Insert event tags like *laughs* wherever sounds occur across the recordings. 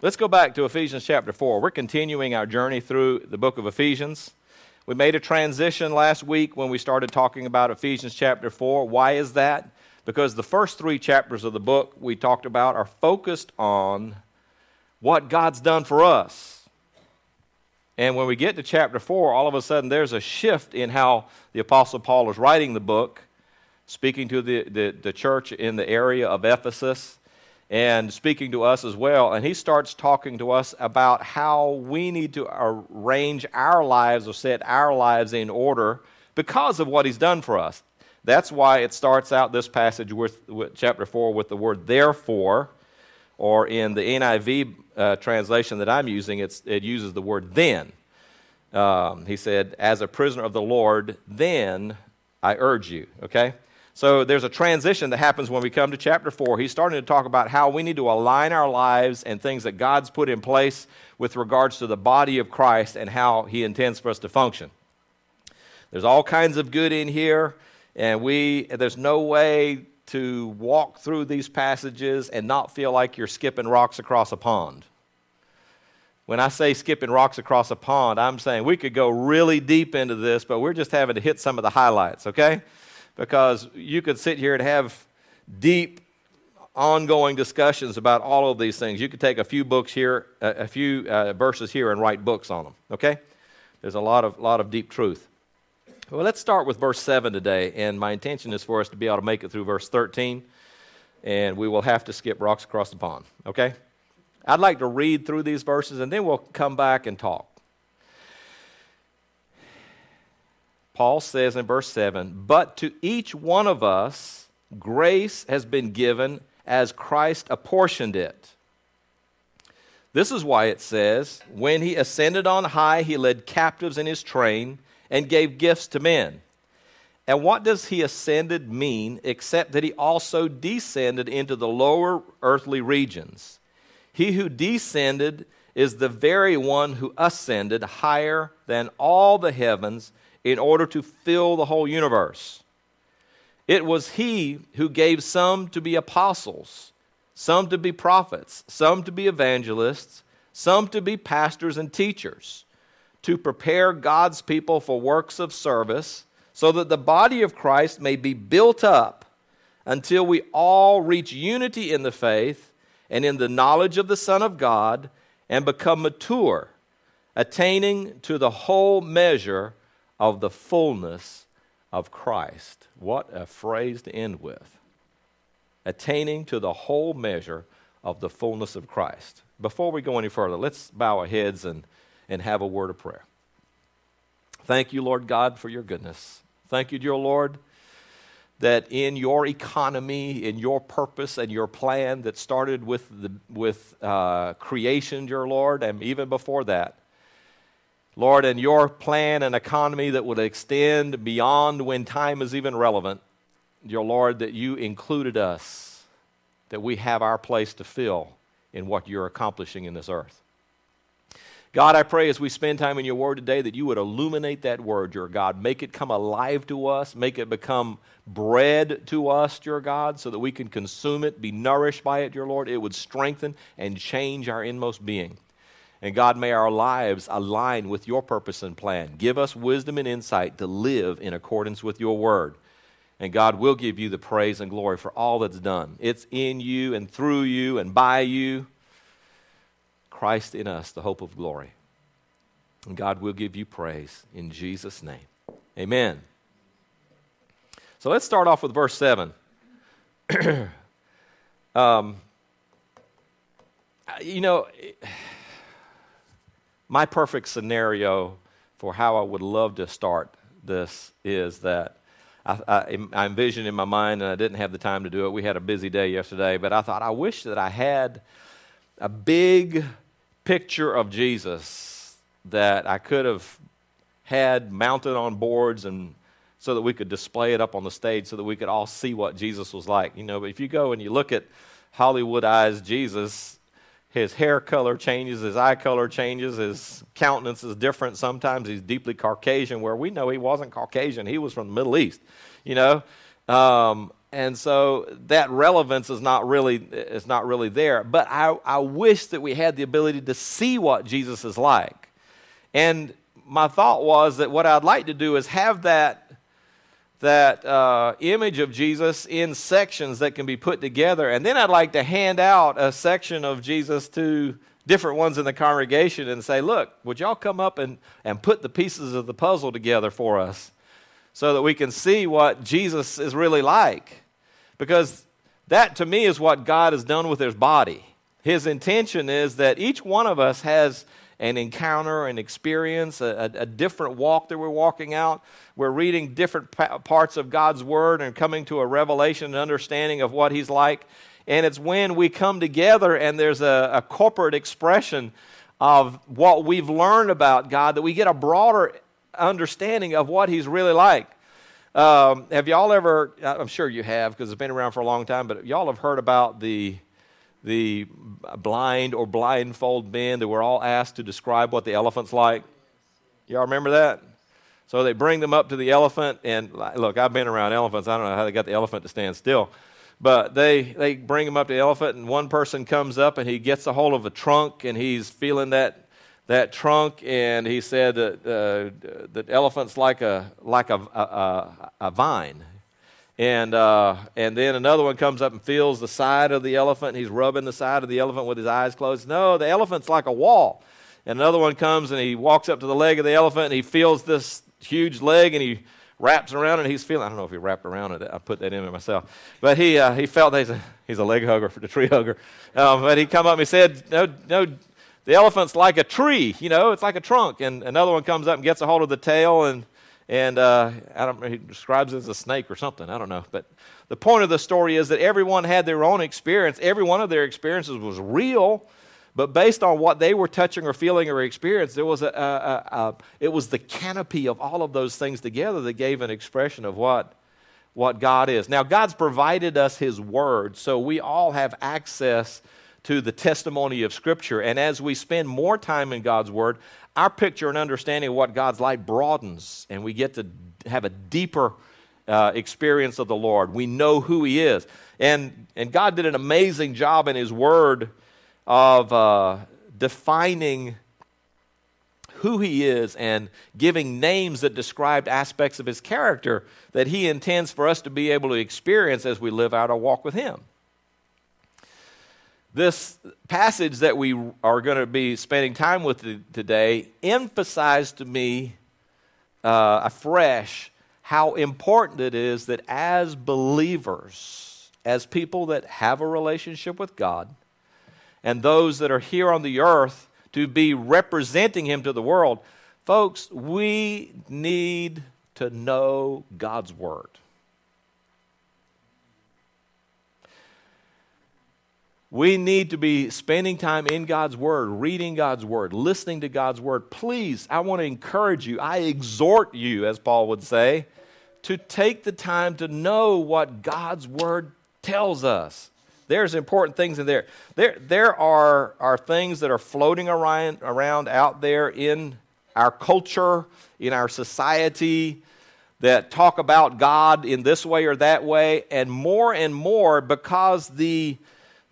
Let's go back to Ephesians chapter 4. We're continuing our journey through the book of Ephesians. We made a transition last week when we started talking about Ephesians chapter 4. Why is that? Because the first three chapters of the book we talked about are focused on what God's done for us. And when we get to chapter 4, all of a sudden there's a shift in how the Apostle Paul is writing the book, speaking to the, the, the church in the area of Ephesus and speaking to us as well. And he starts talking to us about how we need to arrange our lives or set our lives in order because of what he's done for us. That's why it starts out this passage with, with chapter 4 with the word therefore, or in the NIV uh, translation that I'm using, it uses the word then. Um, he said, As a prisoner of the Lord, then I urge you. Okay? So there's a transition that happens when we come to chapter 4. He's starting to talk about how we need to align our lives and things that God's put in place with regards to the body of Christ and how he intends for us to function. There's all kinds of good in here, and we there's no way to walk through these passages and not feel like you're skipping rocks across a pond. When I say skipping rocks across a pond, I'm saying we could go really deep into this, but we're just having to hit some of the highlights, okay? Because you could sit here and have deep, ongoing discussions about all of these things. You could take a few books here, a few uh, verses here, and write books on them. Okay? There's a lot of, lot of deep truth. Well, let's start with verse 7 today, and my intention is for us to be able to make it through verse 13, and we will have to skip rocks across the pond. Okay? I'd like to read through these verses, and then we'll come back and talk. Paul says in verse 7 But to each one of us, grace has been given as Christ apportioned it. This is why it says, When he ascended on high, he led captives in his train and gave gifts to men. And what does he ascended mean except that he also descended into the lower earthly regions? He who descended is the very one who ascended higher than all the heavens in order to fill the whole universe. It was he who gave some to be apostles, some to be prophets, some to be evangelists, some to be pastors and teachers, to prepare God's people for works of service, so that the body of Christ may be built up until we all reach unity in the faith and in the knowledge of the Son of God and become mature, attaining to the whole measure of the fullness of Christ. What a phrase to end with. Attaining to the whole measure of the fullness of Christ. Before we go any further, let's bow our heads and, and have a word of prayer. Thank you, Lord God, for your goodness. Thank you, dear Lord, that in your economy, in your purpose and your plan that started with, the, with uh, creation, dear Lord, and even before that, Lord, in your plan and economy that would extend beyond when time is even relevant, dear Lord, that you included us, that we have our place to fill in what you're accomplishing in this earth. God, I pray as we spend time in your word today that you would illuminate that word, your God. Make it come alive to us. Make it become bread to us, your God, so that we can consume it, be nourished by it, dear Lord. It would strengthen and change our inmost being. And God, may our lives align with your purpose and plan. Give us wisdom and insight to live in accordance with your word. And God will give you the praise and glory for all that's done. It's in you and through you and by you. Christ in us, the hope of glory. And God will give you praise in Jesus' name. Amen. So let's start off with verse 7. *clears throat* um, you know my perfect scenario for how I would love to start this is that I, I, I envisioned in my mind, and I didn't have the time to do it. We had a busy day yesterday, but I thought I wish that I had a big picture of Jesus that I could have had mounted on boards and so that we could display it up on the stage so that we could all see what Jesus was like. You know, but if you go and you look at Hollywoodized Jesus, his hair color changes, his eye color changes, his countenance is different. Sometimes he's deeply Caucasian, where we know he wasn't Caucasian. He was from the Middle East, you know. Um, and so that relevance is not really is not really there. But I, I wish that we had the ability to see what Jesus is like. And my thought was that what I'd like to do is have that that uh, image of Jesus in sections that can be put together, and then I'd like to hand out a section of Jesus to different ones in the congregation and say, "Look, would y'all come up and and put the pieces of the puzzle together for us?" so that we can see what Jesus is really like. Because that to me is what God has done with his body. His intention is that each one of us has an encounter, and experience, a, a, different walk that we're walking out. We're reading different pa- parts of God's Word and coming to a revelation and understanding of what He's like. And it's when we come together and there's a, a corporate expression of what we've learned about God that we get a broader understanding of what he's really like. Um, have y'all ever, I'm sure you have because it's been around for a long time, but y'all have heard about the, the blind or blindfold men that were all asked to describe what the elephant's like? Y'all remember that? So they bring them up to the elephant, and look, I've been around elephants. I don't know how they got the elephant to stand still. But they, they bring them up to the elephant, and one person comes up and he gets a hold of a trunk and he's feeling that that trunk, and he said that, uh, that elephant's like a, like a, a, a vine. And, uh, and then another one comes up and feels the side of the elephant. He's rubbing the side of the elephant with his eyes closed. No, the elephant's like a wall. And another one comes and he walks up to the leg of the elephant and he feels this huge leg and he wraps around and he's feeling. I don't know if he wrapped around it. I put that in there myself, but he uh, he felt he's a, he's a leg hugger *laughs* for the tree hugger. Um, but he come up and he said, "No, no, the elephant's like a tree, you know, it's like a trunk. And another one comes up and gets a hold of the tail, and, and uh, I don't, he describes it as a snake or something. I don't know. But the point of the story is that everyone had their own experience. Every one of their experiences was real, but based on what they were touching or feeling or experiencing, there was a, a, a, a, it was the canopy of all of those things together that gave an expression of what, what God is. Now, God's provided us His Word, so we all have access to the testimony of Scripture. And as we spend more time in God's Word, our picture and understanding of what God's like broadens, and we get to have a deeper uh, experience of the Lord. We know who He is. And, and God did an amazing job in His Word of uh, defining who He is and giving names that described aspects of His character that He intends for us to be able to experience as we live out our walk with Him. This passage that we are going to be spending time with today emphasized to me uh, afresh how important it is that as believers, as people that have a relationship with God, and those that are here on the earth to be representing Him to the world, folks, we need to know God's Word. We need to be spending time in God's Word, reading God's Word, listening to God's Word. Please, I want to encourage you, I exhort you, as Paul would say, to take the time to know what God's Word tells us. There's important things in there. There, there are, are things that are floating around, around out there in our culture, in our society, that talk about God in this way or that way, and more and more because the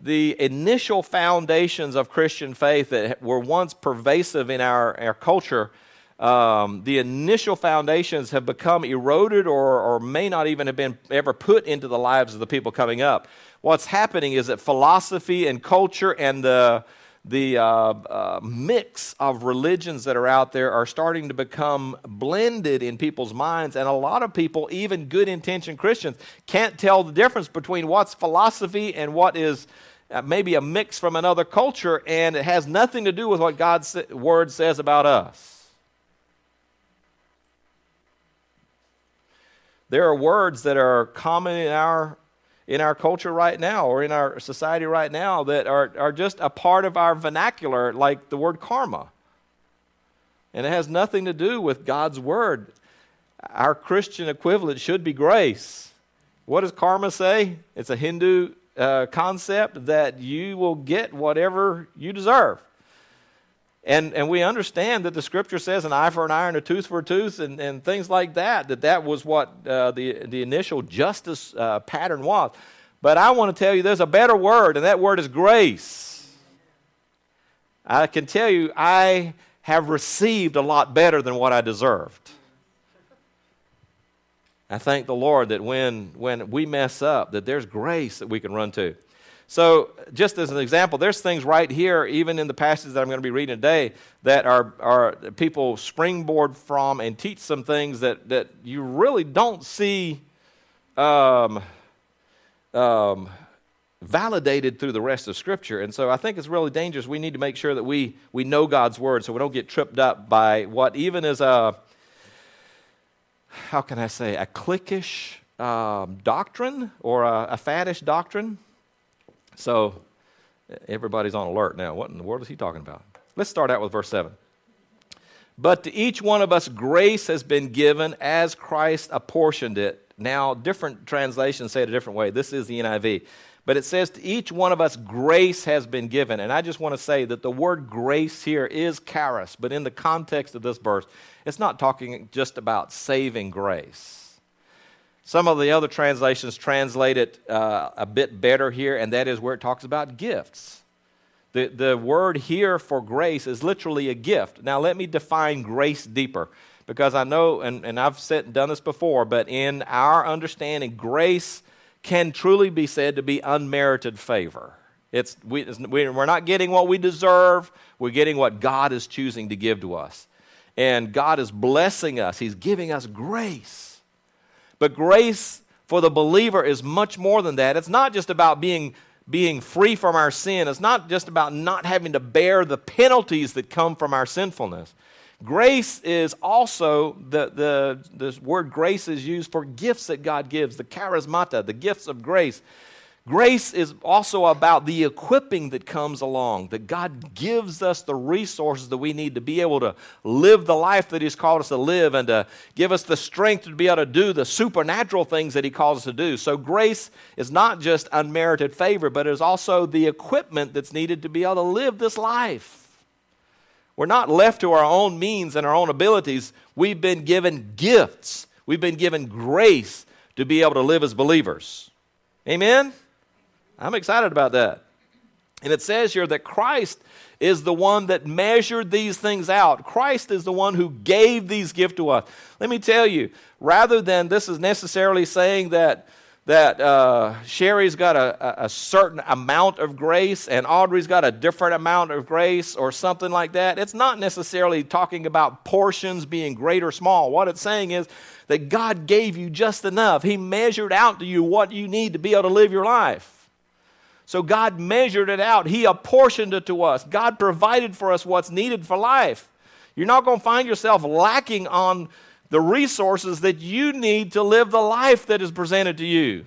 the initial foundations of Christian faith that were once pervasive in our, our culture, um, the initial foundations have become eroded or, or may not even have been ever put into the lives of the people coming up. What's happening is that philosophy and culture and the, the uh, uh, mix of religions that are out there are starting to become blended in people's minds. And a lot of people, even good intentioned Christians, can't tell the difference between what's philosophy and what is uh, maybe a mix from another culture, and it has nothing to do with what God's word says about us. There are words that are common in our in our culture right now or in our society right now that are, are just a part of our vernacular, like the word karma. And it has nothing to do with God's word. Our Christian equivalent should be grace. What does karma say? It's a Hindu uh, concept that you will get whatever you deserve. And, and we understand that the scripture says an eye for an eye and a tooth for a tooth and, and things like that, that that was what uh, the, the initial justice uh, pattern was. But I want to tell you there's a better word, and that word is grace. I can tell you, I have received a lot better than what I deserved. I thank the Lord that when, when we mess up, that there's grace that we can run to. So, just as an example, there's things right here, even in the passage that I'm going to be reading today, that are, are people springboard from and teach some things that, that you really don't see um, um, validated through the rest of Scripture. And so I think it's really dangerous. We need to make sure that we, we know God's Word so we don't get tripped up by what even is a, how can I say, a cliquish um, doctrine or a, a faddish doctrine so everybody's on alert now. What in the world is he talking about? Let's start out with verse 7. But to each one of us grace has been given as Christ apportioned it. Now, different translations say it a different way. This is the NIV. But it says, To each one of us grace has been given. And I just want to say that the word grace here is charis, but in the context of this verse, it's not talking just about saving grace. Some of the other translations translate it uh, a bit better here, and that is where it talks about gifts. The, the word here for grace is literally a gift. Now, let me define grace deeper because I know, and, and I've said, done this before, but in our understanding, grace can truly be said to be unmerited favor. It's, we, it's, we're not getting what we deserve, we're getting what God is choosing to give to us. And God is blessing us, He's giving us grace. But grace for the believer is much more than that. It's not just about being, being free from our sin, it's not just about not having to bear the penalties that come from our sinfulness. Grace is also, the, the, the word grace is used for gifts that God gives, the charismata, the gifts of grace. Grace is also about the equipping that comes along, that God gives us the resources that we need to be able to live the life that He's called us to live and to give us the strength to be able to do the supernatural things that He calls us to do. So, grace is not just unmerited favor, but it is also the equipment that's needed to be able to live this life. We're not left to our own means and our own abilities. We've been given gifts, we've been given grace to be able to live as believers. Amen? I'm excited about that. And it says here that Christ is the one that measured these things out. Christ is the one who gave these gifts to us. Let me tell you, rather than this is necessarily saying that that uh, Sherry's got a, a, certain amount of grace and Audrey's got a different amount of grace or something like that. It's not necessarily talking about portions being great or small. What it's saying is that God gave you just enough. He measured out to you what you need to be able to live your life. So God measured it out. He apportioned it to us. God provided for us what's needed for life. You're not going to find yourself lacking on the resources that you need to live the life that is presented to you.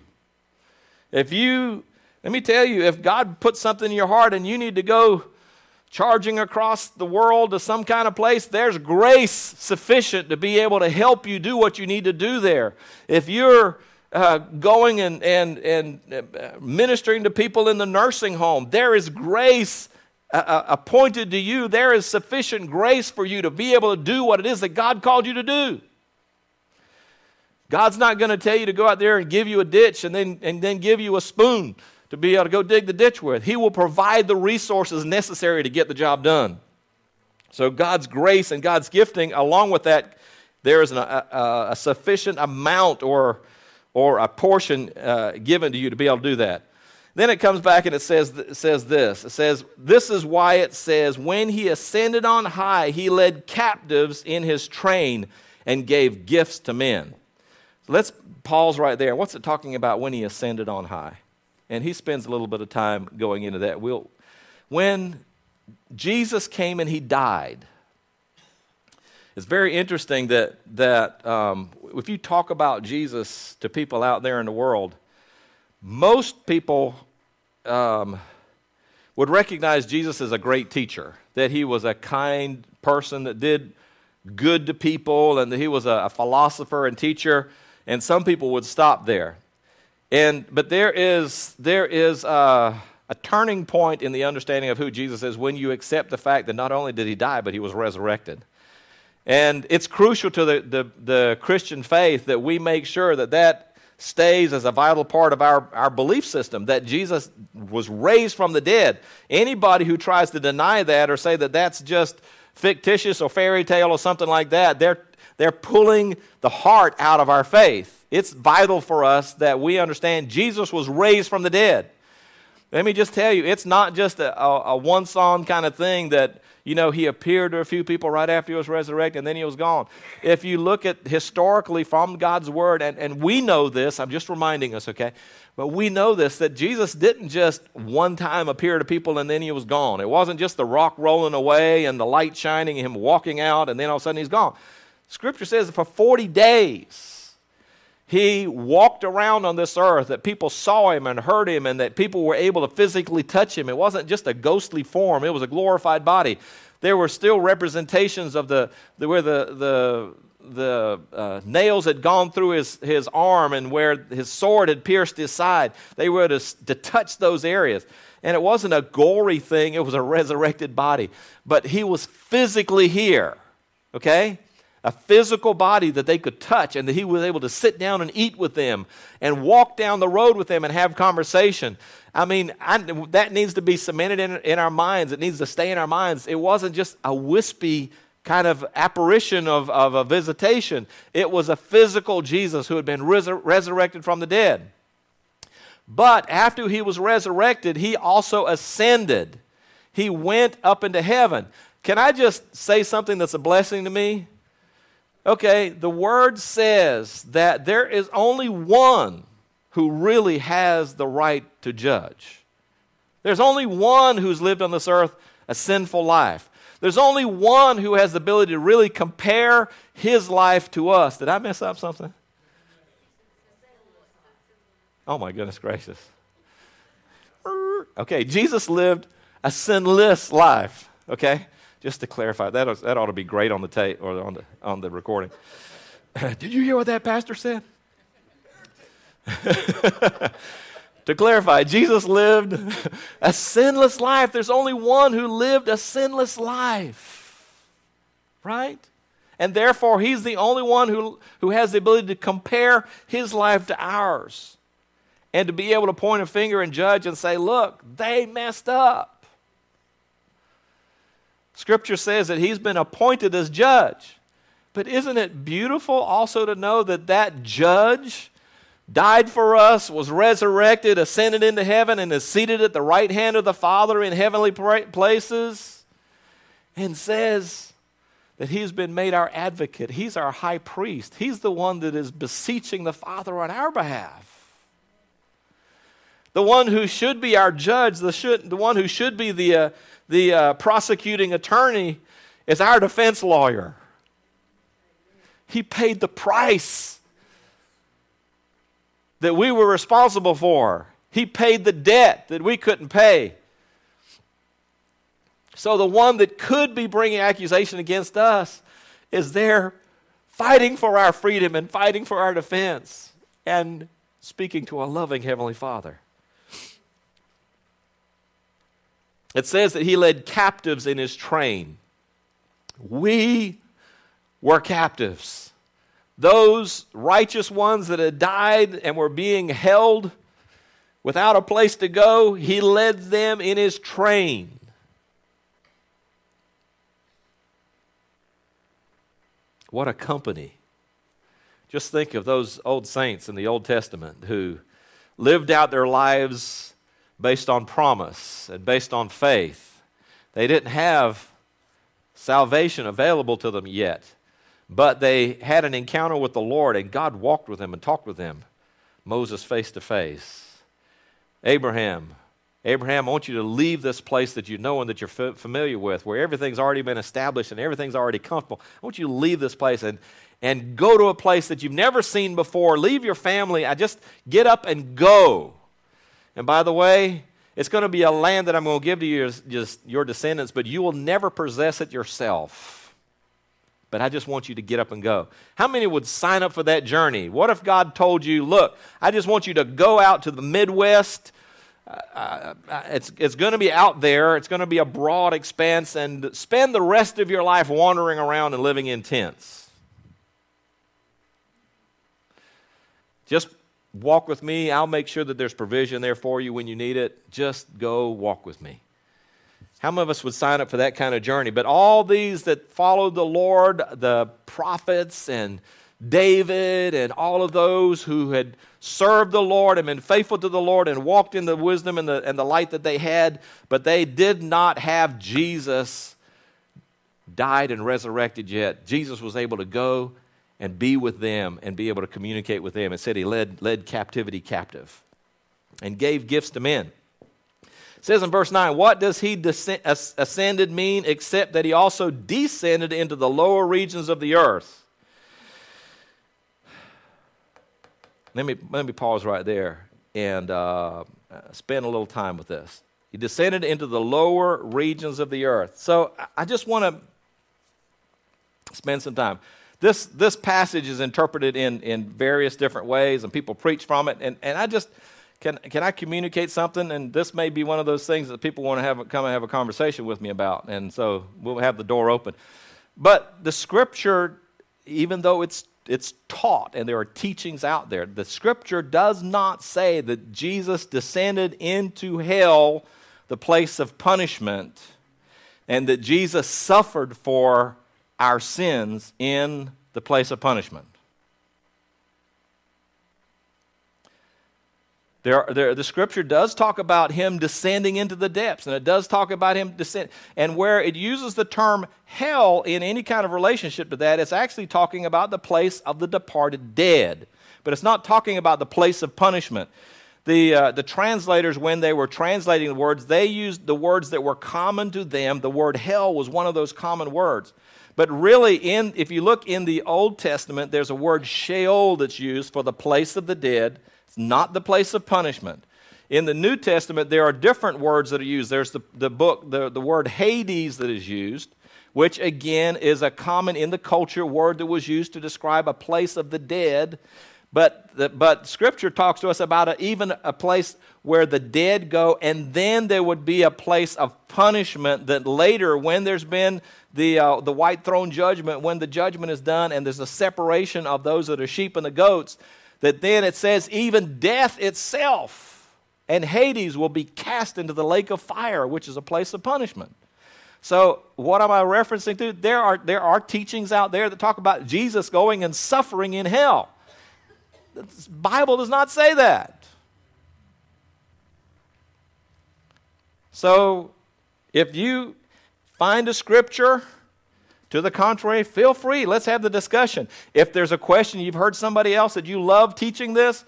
If you, let me tell you, if God puts something in your heart and you need to go charging across the world to some kind of place, there's grace sufficient to be able to help you do what you need to do there. If you're uh, going and, and, and uh, ministering to people in the nursing home. There is grace uh, uh, appointed to you. There is sufficient grace for you to be able to do what it is that God called you to do. God's not going to tell you to go out there and give you a ditch and then, and then give you a spoon to be able to go dig the ditch with. He will provide the resources necessary to get the job done. So, God's grace and God's gifting, along with that, there is an, a, a, sufficient amount or or a portion uh, given to you to be able to do that. Then it comes back and it says, it says this. It says, This is why it says, When he ascended on high, he led captives in his train and gave gifts to men. So let's pause right there. What's it talking about when he ascended on high? And he spends a little bit of time going into that. We'll, when Jesus came and he died, it's very interesting that, that um, if you talk about Jesus to people out there in the world, most people um, would recognize Jesus as a great teacher, that he was a kind person that did good to people, and that he was a, a philosopher and teacher. And some people would stop there. And, but there is, there is uh, a turning point in the understanding of who Jesus is when you accept the fact that not only did he die, but he was resurrected. And it's crucial to the, the, the Christian faith that we make sure that that stays as a vital part of our, our belief system that Jesus was raised from the dead. Anybody who tries to deny that or say that that's just fictitious or fairy tale or something like that, they're, they're pulling the heart out of our faith. It's vital for us that we understand Jesus was raised from the dead. Let me just tell you, it's not just a, a, a one song kind of thing that you know, he appeared to a few people right after he was resurrected and then he was gone. If you look at historically from God's word, and, and we know this, I'm just reminding us, okay? But we know this that Jesus didn't just one time appear to people and then he was gone. It wasn't just the rock rolling away and the light shining and him walking out and then all of a sudden he's gone. Scripture says for 40 days, he walked around on this earth, that people saw him and heard him, and that people were able to physically touch him. It wasn't just a ghostly form, it was a glorified body. There were still representations of the, the where the, the, the uh, nails had gone through his, his arm and where his sword had pierced his side. They were to, to touch those areas. And it wasn't a gory thing, it was a resurrected body. But he was physically here, okay? A physical body that they could touch and that he was able to sit down and eat with them and walk down the road with them and have conversation. I mean, I, that needs to be cemented in, in our minds. It needs to stay in our minds. It wasn't just a wispy kind of apparition of, of a visitation, it was a physical Jesus who had been resur- resurrected from the dead. But after he was resurrected, he also ascended. He went up into heaven. Can I just say something that's a blessing to me? Okay, the word says that there is only one who really has the right to judge. There's only one who's lived on this earth a sinful life. There's only one who has the ability to really compare his life to us. Did I mess up something? Oh my goodness gracious. Okay, Jesus lived a sinless life. Okay? Just to clarify, that, that ought to be great on the tape or on the, on the recording. *laughs* Did you hear what that pastor said? *laughs* to clarify, Jesus lived *laughs* a sinless life. There's only one who lived a sinless life, right? And therefore, he's the only one who, who has the ability to compare his life to ours and to be able to point a finger and judge and say, look, they messed up. Scripture says that he's been appointed as judge. But isn't it beautiful also to know that that judge died for us, was resurrected, ascended into heaven, and is seated at the right hand of the Father in heavenly places? And says that he's been made our advocate. He's our high priest. He's the one that is beseeching the Father on our behalf. The one who should be our judge, the, should, the one who should be the, uh, the uh, prosecuting attorney is our defense lawyer. He paid the price that we were responsible for. He paid the debt that we couldn't pay. So the one that could be bringing accusation against us is there fighting for our freedom and fighting for our defense and speaking to a loving Heavenly Father. It says that he led captives in his train. We were captives. Those righteous ones that had died and were being held without a place to go, he led them in his train. What a company. Just think of those old saints in the Old Testament who lived out their lives based on promise and based on faith. They didn't have salvation available to them yet, but they had an encounter with the Lord, and God walked with them and talked with them. Moses face to face. Abraham, Abraham, I want you to leave this place that you know and that you're f- familiar with, where everything's already been established and everything's already comfortable. I want you to leave this place and, and go to a place that you've never seen before. Leave your family. I just get up and go. And by the way, it's going to be a land that I'm going to give to you, just your descendants, but you will never possess it yourself. But I just want you to get up and go. How many would sign up for that journey? What if God told you, look, I just want you to go out to the Midwest, uh, uh, it's, it's going to be out there. It's going to be a broad expanse, and spend the rest of your life wandering around and living in tents. Just walk with me. I'll make sure that there's provision there for you when you need it. Just go walk with me. How many of us would sign up for that kind of journey? But all these that followed the Lord, the prophets and David and all of those who had served the Lord and been faithful to the Lord and walked in the wisdom and the, and the light that they had, but they did not have Jesus died and resurrected yet. Jesus was able to go and be with them and be able to communicate with them. It said he led, led captivity captive and gave gifts to men. It says in verse 9, What does he descend, ascended mean except that he also descended into the lower regions of the earth? Let me, let me pause right there and uh, spend a little time with this. He descended into the lower regions of the earth. So I just want to spend some time. This, this passage is interpreted in, in various different ways, and people preach from it. And, and I just can, can I communicate something? And this may be one of those things that people want to have come and have a conversation with me about. And so we'll have the door open. But the scripture, even though it's it's taught and there are teachings out there. The scripture does not say that Jesus descended into hell, the place of punishment, and that Jesus suffered for our sins in the place of punishment. There, there, the scripture does talk about him descending into the depths, and it does talk about him descend. And where it uses the term hell in any kind of relationship to that, it's actually talking about the place of the departed dead. But it's not talking about the place of punishment. The, uh, the translators, when they were translating the words, they used the words that were common to them. The word hell was one of those common words. But really, in, if you look in the Old Testament, there's a word Sheol that's used for the place of the dead it's not the place of punishment. In the New Testament, there are different words that are used. There's the, the book, the, the word Hades that is used, which again is a common in the culture word that was used to describe a place of the dead. But, the, but Scripture talks to us about a, even a place where the dead go, and then there would be a place of punishment that later, when there's been the, uh, the white throne judgment, when the judgment is done and there's a separation of those that are sheep and the goats, that then it says, even death itself and Hades will be cast into the lake of fire, which is a place of punishment. So, what am I referencing to? There are, there are teachings out there that talk about Jesus going and suffering in hell. The Bible does not say that. So, if you find a scripture to the contrary, feel free. Let's have the discussion. If there's a question, you've heard somebody else that you love teaching this,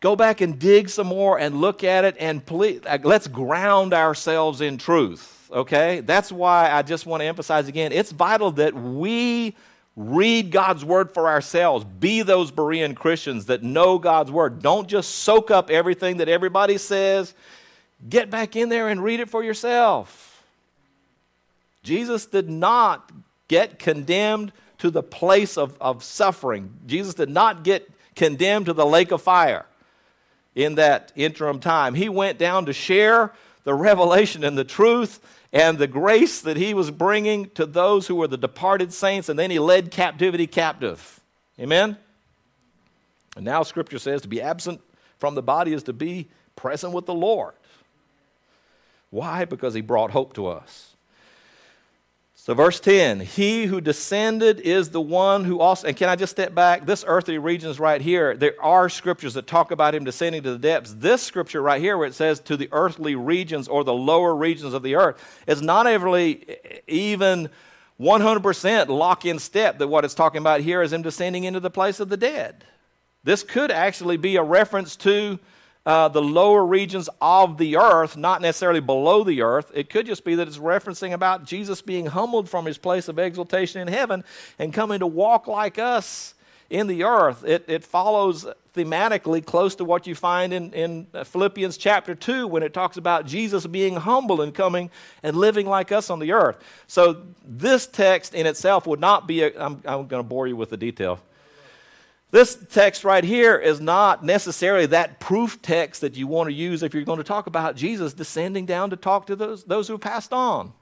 go back and dig some more and look at it and please, let's ground ourselves in truth. Okay? That's why I just want to emphasize again it's vital that we read God's word for ourselves. Be those Berean Christians that know God's word. Don't just soak up everything that everybody says. Get back in there and read it for yourself. Jesus did not get condemned to the place of, of suffering. Jesus did not get condemned to the lake of fire in that interim time. He went down to share the revelation and the truth and the grace that he was bringing to those who were the departed saints, and then he led captivity captive. Amen? And now Scripture says to be absent from the body is to be present with the Lord. Why? Because he brought hope to us. So, verse 10 He who descended is the one who also, and can I just step back? This earthly regions right here, there are scriptures that talk about him descending to the depths. This scripture right here, where it says to the earthly regions or the lower regions of the earth, is not really even 100% lock in step that what it's talking about here is him descending into the place of the dead. This could actually be a reference to uh, the lower regions of the earth, not necessarily below the earth. It could just be that it's referencing about Jesus being humbled from his place of exaltation in heaven and coming to walk like us in the earth. It, it follows thematically close to what you find in, in Philippians chapter 2 when it talks about Jesus being humble and coming and living like us on the earth. So, this text in itself would not be, I'm going to bore you with the detail This text right here is not necessarily that proof text that you want to use if you're going to talk about Jesus descending down to talk to those, those who passed on.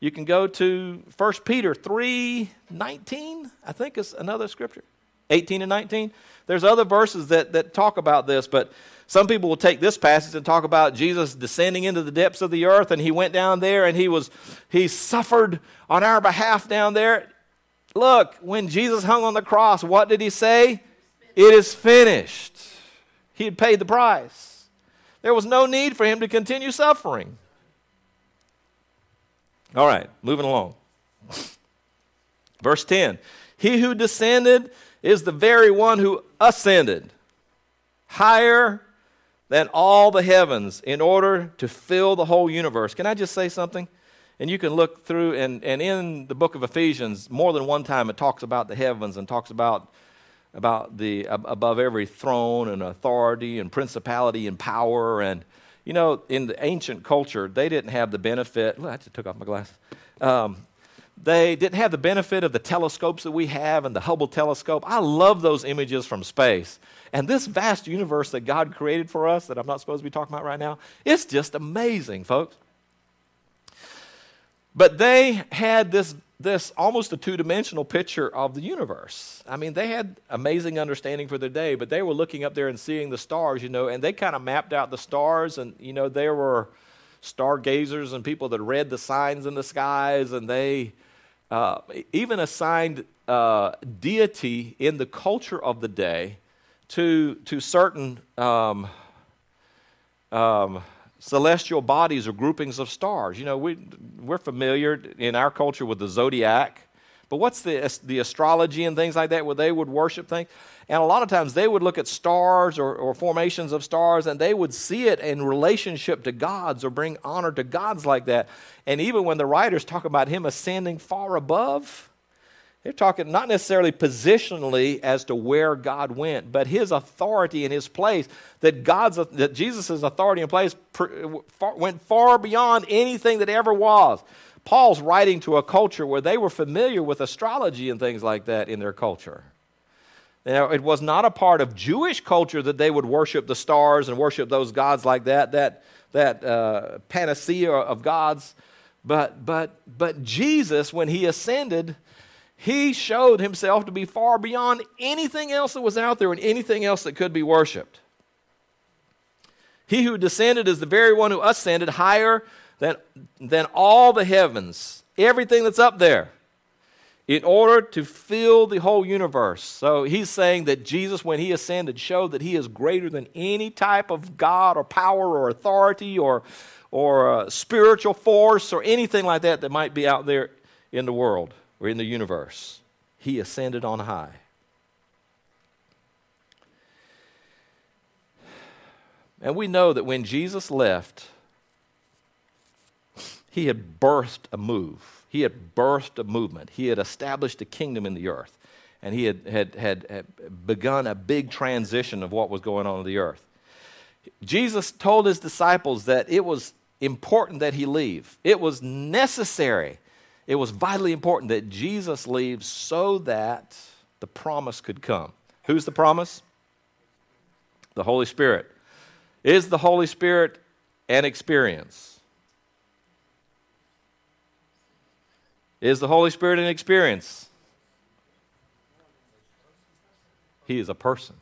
You can go to 1 Peter 3 19, I think is another scripture. 18 and 19. There's other verses that, that talk about this, but some people will take this passage and talk about Jesus descending into the depths of the earth, and he went down there and he was he suffered on our behalf down there. Look, when Jesus hung on the cross, what did he say? It is finished. He had paid the price. There was no need for him to continue suffering. All right, moving along. Verse 10 He who descended is the very one who ascended higher than all the heavens in order to fill the whole universe. Can I just say something? And you can look through, and, and in the book of Ephesians, more than one time it talks about the heavens and talks about, about the above every throne and authority and principality and power. And, you know, in the ancient culture, they didn't have the benefit. Look, I just took off my glasses. Um, they didn't have the benefit of the telescopes that we have and the Hubble telescope. I love those images from space. And this vast universe that God created for us, that I'm not supposed to be talking about right now, it's just amazing, folks. But they had this, this almost a two dimensional picture of the universe. I mean, they had amazing understanding for their day, but they were looking up there and seeing the stars, you know, and they kind of mapped out the stars, and, you know, there were stargazers and people that read the signs in the skies, and they uh, even assigned uh, deity in the culture of the day to, to certain um, um, celestial bodies or groupings of stars. You know, we, we're familiar in our culture with the zodiac, but what's the, the astrology and things like that where they would worship things? And a lot of times they would look at stars or, or formations of stars and they would see it in relationship to gods or bring honor to gods like that. And even when the writers talk about him ascending far above, they're talking not necessarily positionally as to where God went, but his authority and his place, that God's that Jesus' authority and place went far beyond anything that ever was. Paul's writing to a culture where they were familiar with astrology and things like that in their culture. Now, it was not a part of Jewish culture that they would worship the stars and worship those gods like that, that, that uh, panacea of gods. But, but, but Jesus, when he ascended, he showed himself to be far beyond anything else that was out there and anything else that could be worshiped. He who descended is the very one who ascended higher than, than all the heavens, everything that's up there, in order to fill the whole universe. So he's saying that Jesus, when he ascended, showed that he is greater than any type of God or power or authority or, or uh, spiritual force or anything like that that might be out there in the world or in the universe. He ascended on high. And we know that when Jesus left, he had birthed a move. He had birthed a movement. He had established a kingdom in the earth. And he had, had, had, had begun a big transition of what was going on in the earth. Jesus told his disciples that it was important that he leave. It was necessary it was vitally important that Jesus leaves so that the promise could come. Who's the promise? The Holy Spirit. Is the Holy Spirit an experience? Is the Holy Spirit an experience? He is a person.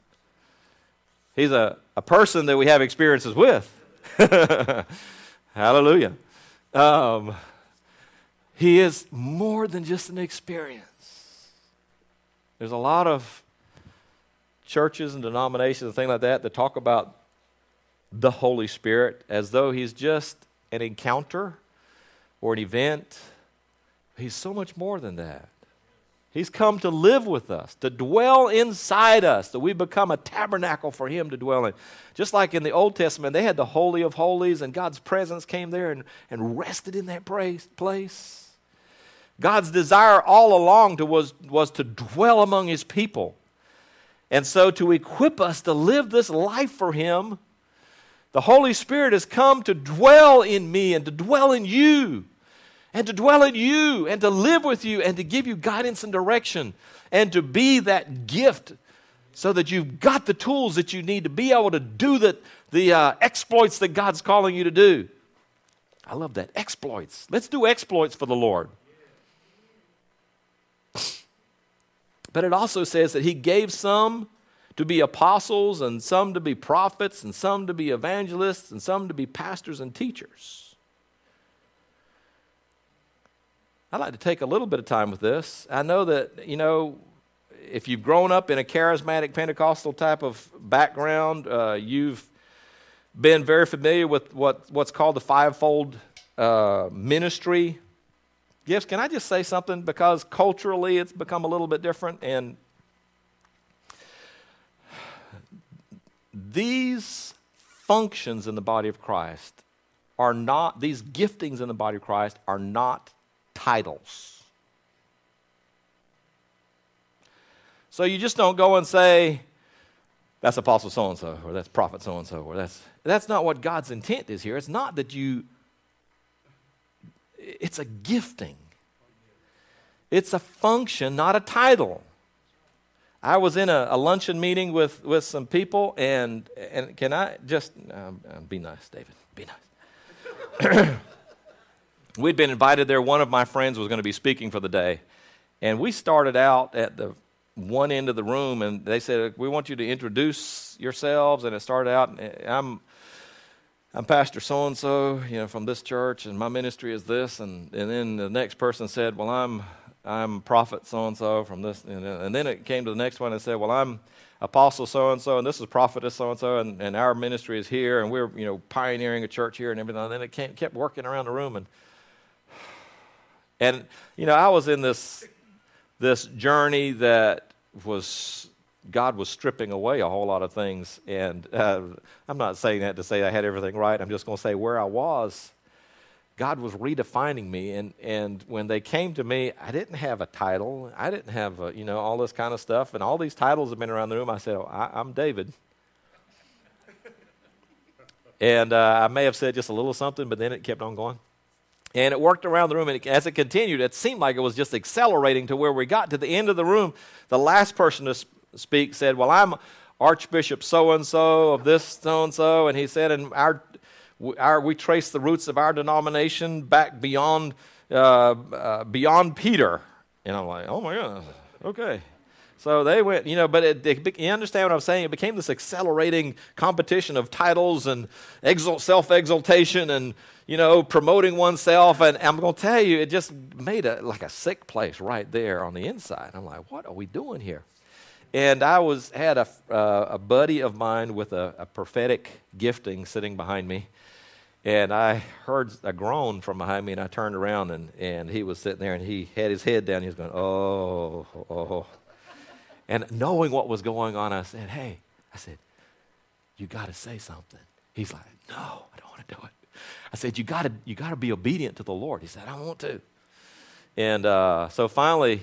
He's a, a person that we have experiences with. *laughs* Hallelujah. Um, he is more than just an experience. There's a lot of churches and denominations and things like that that talk about the Holy Spirit as though he's just an encounter or an event. He's so much more than that. He's come to live with us, to dwell inside us, that we become a tabernacle for Him to dwell in. Just like in the Old Testament, they had the Holy of Holies, and God's presence came there and, and rested in that place. God's desire all along to was, was to dwell among his people. And so, to equip us to live this life for him, the Holy Spirit has come to dwell in me and to dwell in you, and to dwell in you, and to live with you, and to give you guidance and direction, and to be that gift so that you've got the tools that you need to be able to do the, the uh, exploits that God's calling you to do. I love that. Exploits. Let's do exploits for the Lord. But it also says that He gave some to be apostles, and some to be prophets, and some to be evangelists, and some to be pastors and teachers. I'd like to take a little bit of time with this. I know that, you know, if you've grown up in a charismatic Pentecostal type of background, uh, you've been very familiar with what, what's called the fivefold uh, ministry gifts. Can I just say something? Because culturally it's become a little bit different, and these functions in the body of Christ are not, these giftings in the body of Christ are not titles. So you just don't go and say, that's apostle so and so, or that's prophet so and so, or that's that's not what God's intent is here. It's not that you it's a gifting. It's a function, not a title. I was in a, a luncheon meeting with, with some people, and, and can I just um, uh, be nice, David? Be nice. *coughs* We'd been invited there. One of my friends was going to be speaking for the day. And we started out at the one end of the room and they said, We want you to introduce yourselves. And it started out, I'm, I'm Pastor so and so, you know, from this church, and my ministry is this. And, and then the next person said, Well, I'm, I'm prophet so and so from this. And, then it came to the next one and said, Well, I'm apostle so and so, and this is prophetess so and so, and our ministry is here, and we're, you know, pioneering a church here and everything. And then it came, kept working around the room. And, and, you know, I was in this this journey that was God was stripping away a whole lot of things. And uh, I'm not saying that to say I had everything right. I'm just going to say where I was, God was redefining me. And, and when they came to me, I didn't have a title. I didn't have, a, you know, all this kind of stuff. And all these titles have been around the room. I said, oh, I, am David. *laughs* and uh, I may have said just a little something, but then it kept on going. And it worked around the room, and as it continued, it seemed like it was just accelerating to where we got to the end of the room. The last person to speak said, Well, I'm Archbishop so and so of this so and so. And he said, And our, our, we trace the roots of our denomination back beyond, uh, uh, beyond Peter. And I'm like, Oh my God, okay. So they went, you know, but it, it, you understand what I'm saying? It became this accelerating competition of titles and exalt, self exaltation and, you know, promoting oneself. And I'm going to tell you, it just made a like a sick place right there on the inside. I'm like, what are we doing here? And I was had a, uh, a buddy of mine with a, a prophetic gifting sitting behind me. And I heard a groan from behind me, and I turned around, and, and he was sitting there, and he had his head down. He was going, Oh, oh. And knowing what was going on, I said, Hey, I said, you got to say something. He's like, No, I don't want to do it. I said, You got to you gotta be obedient to the Lord. He said, I want to. And uh, so finally,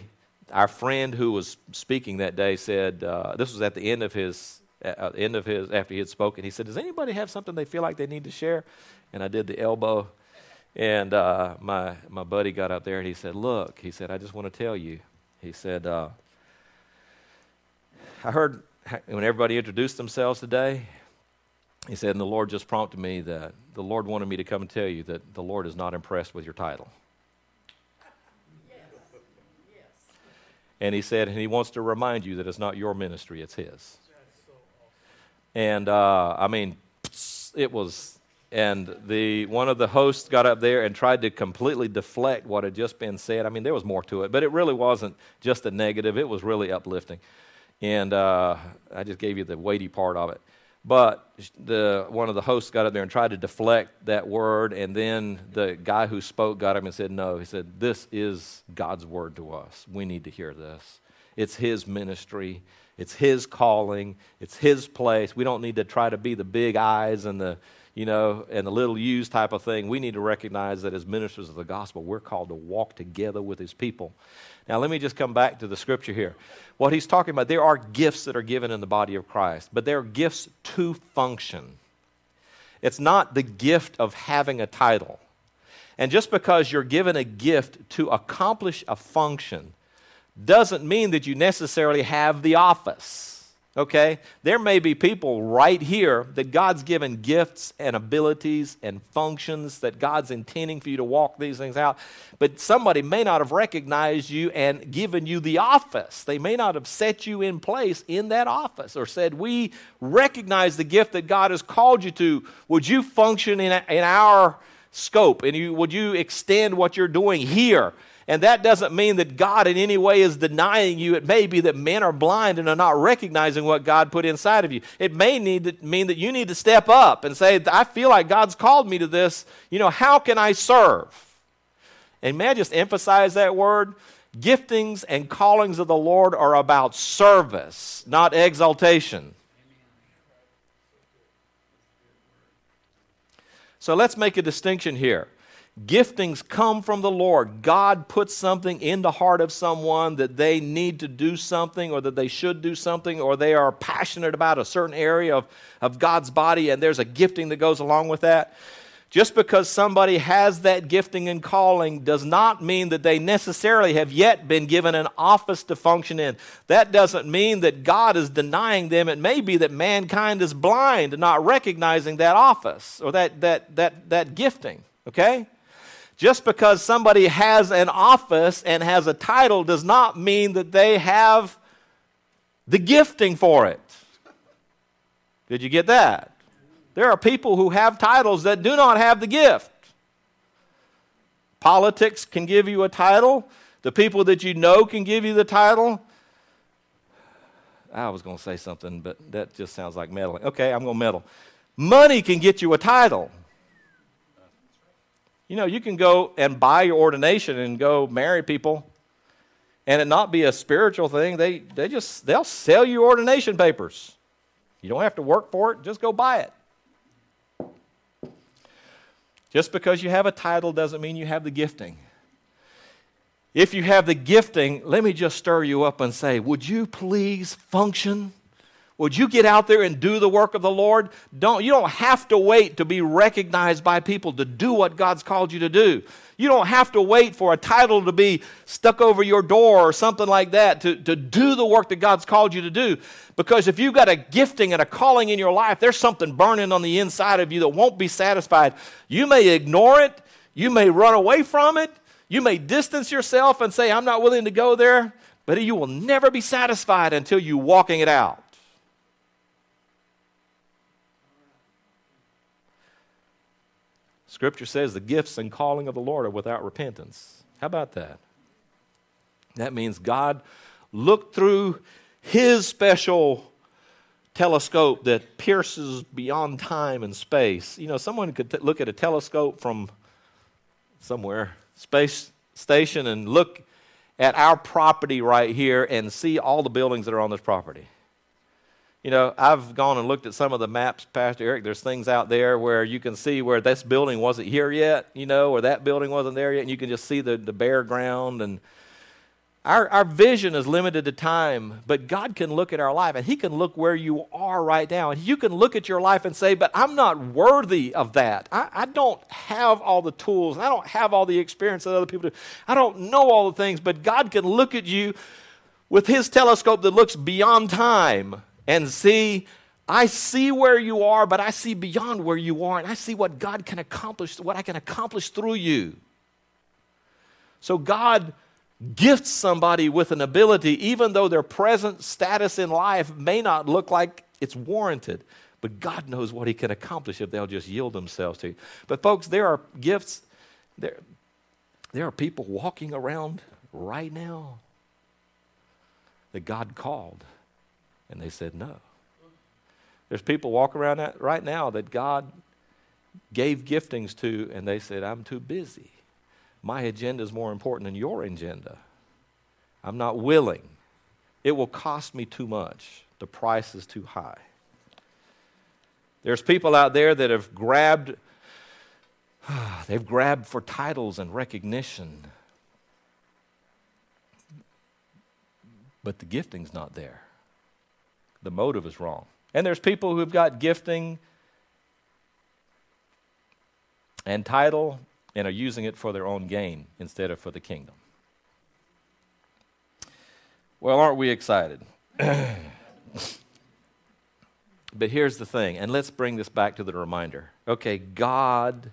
our friend who was speaking that day said, uh, This was at the end of his. Uh, end of his after he had spoken he said does anybody have something they feel like they need to share and i did the elbow and uh, my, my buddy got up there and he said look he said i just want to tell you he said uh, I heard when everybody introduced themselves today, he said, and the Lord just prompted me that the Lord wanted me to come and tell you that the Lord is not impressed with your title. Yes. Yes. And he said, and he wants to remind you that it's not your ministry, it's his. And uh, I mean, it was, and the one of the hosts got up there and tried to completely deflect what had just been said. I mean, there was more to it, but it really wasn't just a negative, it was really uplifting and uh, I just gave you the weighty part of it. But the, one of the hosts got up there and tried to deflect that word, and then the guy who spoke got up and said, No. He said, This is God's word to us. We need to hear this. It's His ministry, it's His calling, it's His place. We don't need to try to be the big I's and the you know, and the little U's type of thing. We need to recognize that as ministers of the gospel, we're called to walk together with His people. Now, let me just come back to the scripture here. What he's talking about, there are gifts that are given in the body of Christ, but there are gifts to function. It's not the gift of having a title. And just because you're given a gift to accomplish a function doesn't mean that you necessarily have the office. Okay? There may be people right here that God's given gifts and abilities and functions that God's intending for you to walk these things out, but somebody may not have recognized you and given you the office. They may not have set you in place in that office or said, We recognize the gift that God has called you to. Would you function in, in our scope? And you, would you extend what you're doing here? And that doesn't mean that God in any way is denying you. It may be that men are blind and are not recognizing what God put inside of you. It may need to mean that you need to step up and say, I feel like God's called me to this. You know, how can I serve? And may I just emphasize that word? Giftings and callings of the Lord are about service, not exaltation. So let's make a distinction here. Giftings come from the Lord. God puts something in the heart of someone that they need to do something or that they should do something or they are passionate about a certain area of, of God's body and there's a gifting that goes along with that. Just because somebody has that gifting and calling does not mean that they necessarily have yet been given an office to function in. That doesn't mean that God is denying them. It may be that mankind is blind not recognizing that office or that, that, that, that gifting. Okay? Just because somebody has an office and has a title does not mean that they have the gifting for it. Did you get that? There are people who have titles that do not have the gift. Politics can give you a title. The people that you know can give you the title. I was going to say something, but that just sounds like meddling. Okay, I'm going to meddle. Money can get you a title. You know, you can go and buy your ordination and go marry people and it not be a spiritual thing. They, they just, they'll sell you ordination papers. You don't have to work for it, just go buy it. Just because you have a title doesn't mean you have the gifting. If you have the gifting, let me just stir you up and say, would you please function would you get out there and do the work of the Lord? Don't, you don't have to wait to be recognized by people to do what God's called you to do. You don't have to wait for a title to be stuck over your door or something like that to, to do the work that God's called you to do. Because if you've got a gifting and a calling in your life, there's something burning on the inside of you that won't be satisfied. You may ignore it, you may run away from it, you may distance yourself and say, I'm not willing to go there, but you will never be satisfied until you're walking it out. Scripture says the gifts and calling of the Lord are without repentance. How about that? That means God looked through his special telescope that pierces beyond time and space. You know, someone could t- look at a telescope from somewhere, space station, and look at our property right here and see all the buildings that are on this property. You know, I've gone and looked at some of the maps, Pastor Eric. There's things out there where you can see where this building wasn't here yet, you know, or that building wasn't there yet, and you can just see the, the bare ground. And our, our vision is limited to time, but God can look at our life, and He can look where you are right now. And you can look at your life and say, But I'm not worthy of that. I, I don't have all the tools, I don't have all the experience that other people do. I don't know all the things, but God can look at you with His telescope that looks beyond time and see I see where you are, but I see beyond where you are, and I see what God can accomplish, what I can accomplish through you. So God gifts somebody with an ability, even though their present status in life may not look like it's warranted. But God knows what He can accomplish if they'll just yield themselves to you. But, folks, there are gifts, there, there are people walking around right now that God called. And they said no. There's people walking around right now that God gave giftings to, and they said, I'm too busy. My agenda is more important than your agenda. I'm not willing. It will cost me too much. The price is too high. There's people out there that have grabbed, *sighs* they've grabbed for titles and recognition. But the gifting's not there the motive is wrong. And there's people who've got gifting and title and are using it for their own gain instead of for the kingdom. Well, aren't we excited? *clears throat* But here's the thing, and let's bring this back to the reminder. Okay, God,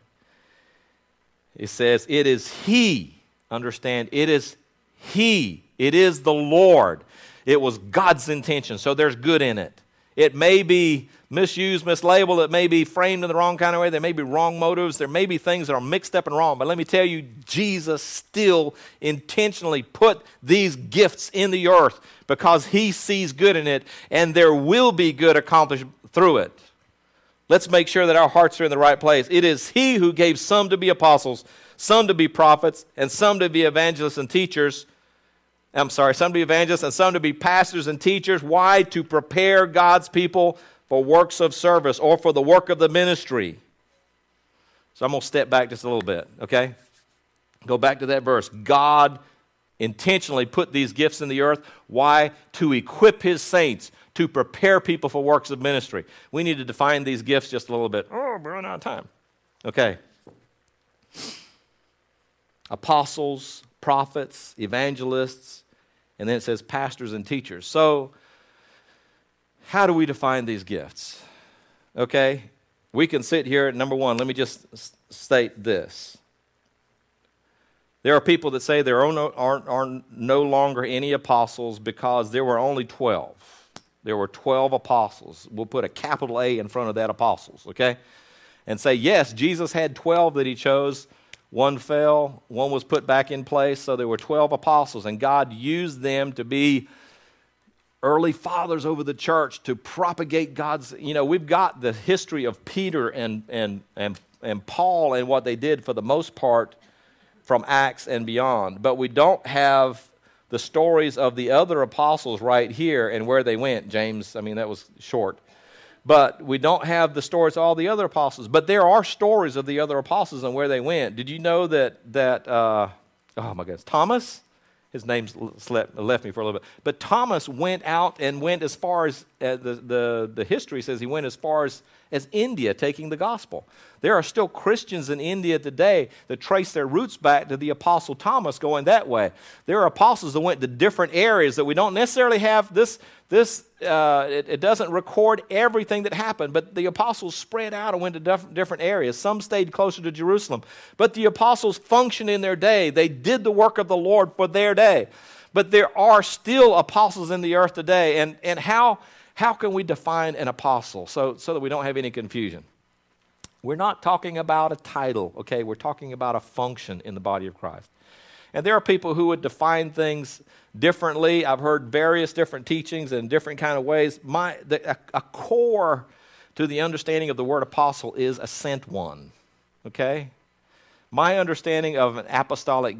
it says, it is He, understand, it is He, it is the Lord. It was God's intention, so there's good in it. It may be misused, mislabeled, it may be framed in the wrong kind of way, there may be wrong motives, there may be things that are mixed up and wrong. But let me tell you, Jesus still intentionally put these gifts in the earth because he sees good in it, and there will be good accomplished through it. Let's make sure that our hearts are in the right place. It is he who gave some to be apostles, some to be prophets, and some to be evangelists and teachers. I'm sorry, some to be evangelists and some to be pastors and teachers. Why? To prepare God's people for works of service or for the work of the ministry. So I'm going to step back just a little bit, okay? Go back to that verse. God intentionally put these gifts in the earth. Why? To equip his saints, to prepare people for works of ministry. We need to define these gifts just a little bit. Oh, we're running out of time. Okay. Apostles, prophets, evangelists, and then it says pastors and teachers. So, how do we define these gifts? Okay, we can sit here. At number one, let me just state this. There are people that say there are no, are, are no longer any apostles because there were only 12. There were 12 apostles. We'll put a capital A in front of that apostles, okay? And say, yes, Jesus had 12 that he chose. One fell, one was put back in place. So there were 12 apostles, and God used them to be early fathers over the church to propagate God's. You know, we've got the history of Peter and, and, and, and Paul and what they did for the most part from Acts and beyond, but we don't have the stories of the other apostles right here and where they went. James, I mean, that was short. But we don't have the stories of all the other apostles. But there are stories of the other apostles and where they went. Did you know that, that uh, oh my goodness, Thomas? his name slept, left me for a little bit. But Thomas went out and went as far as uh, the, the, the history says he went as far as, as India taking the gospel. There are still Christians in India today that trace their roots back to the Apostle Thomas going that way. There are apostles that went to different areas that we don't necessarily have this. This uh, it, it, doesn't record everything that happened, but the apostles spread out and went to diff- different areas. Some stayed closer to Jerusalem. But the apostles functioned in their day. They did the work of the Lord for their day. But there are still apostles in the earth today. And, and how, how can we define an apostle so, so that we don't have any confusion? We're not talking about a title, okay? We're talking about a function in the body of Christ. And there are people who would define things differently. I've heard various different teachings in different kind of ways. My, the, a, a core to the understanding of the word apostle is a sent one. Okay? My understanding of an apostolic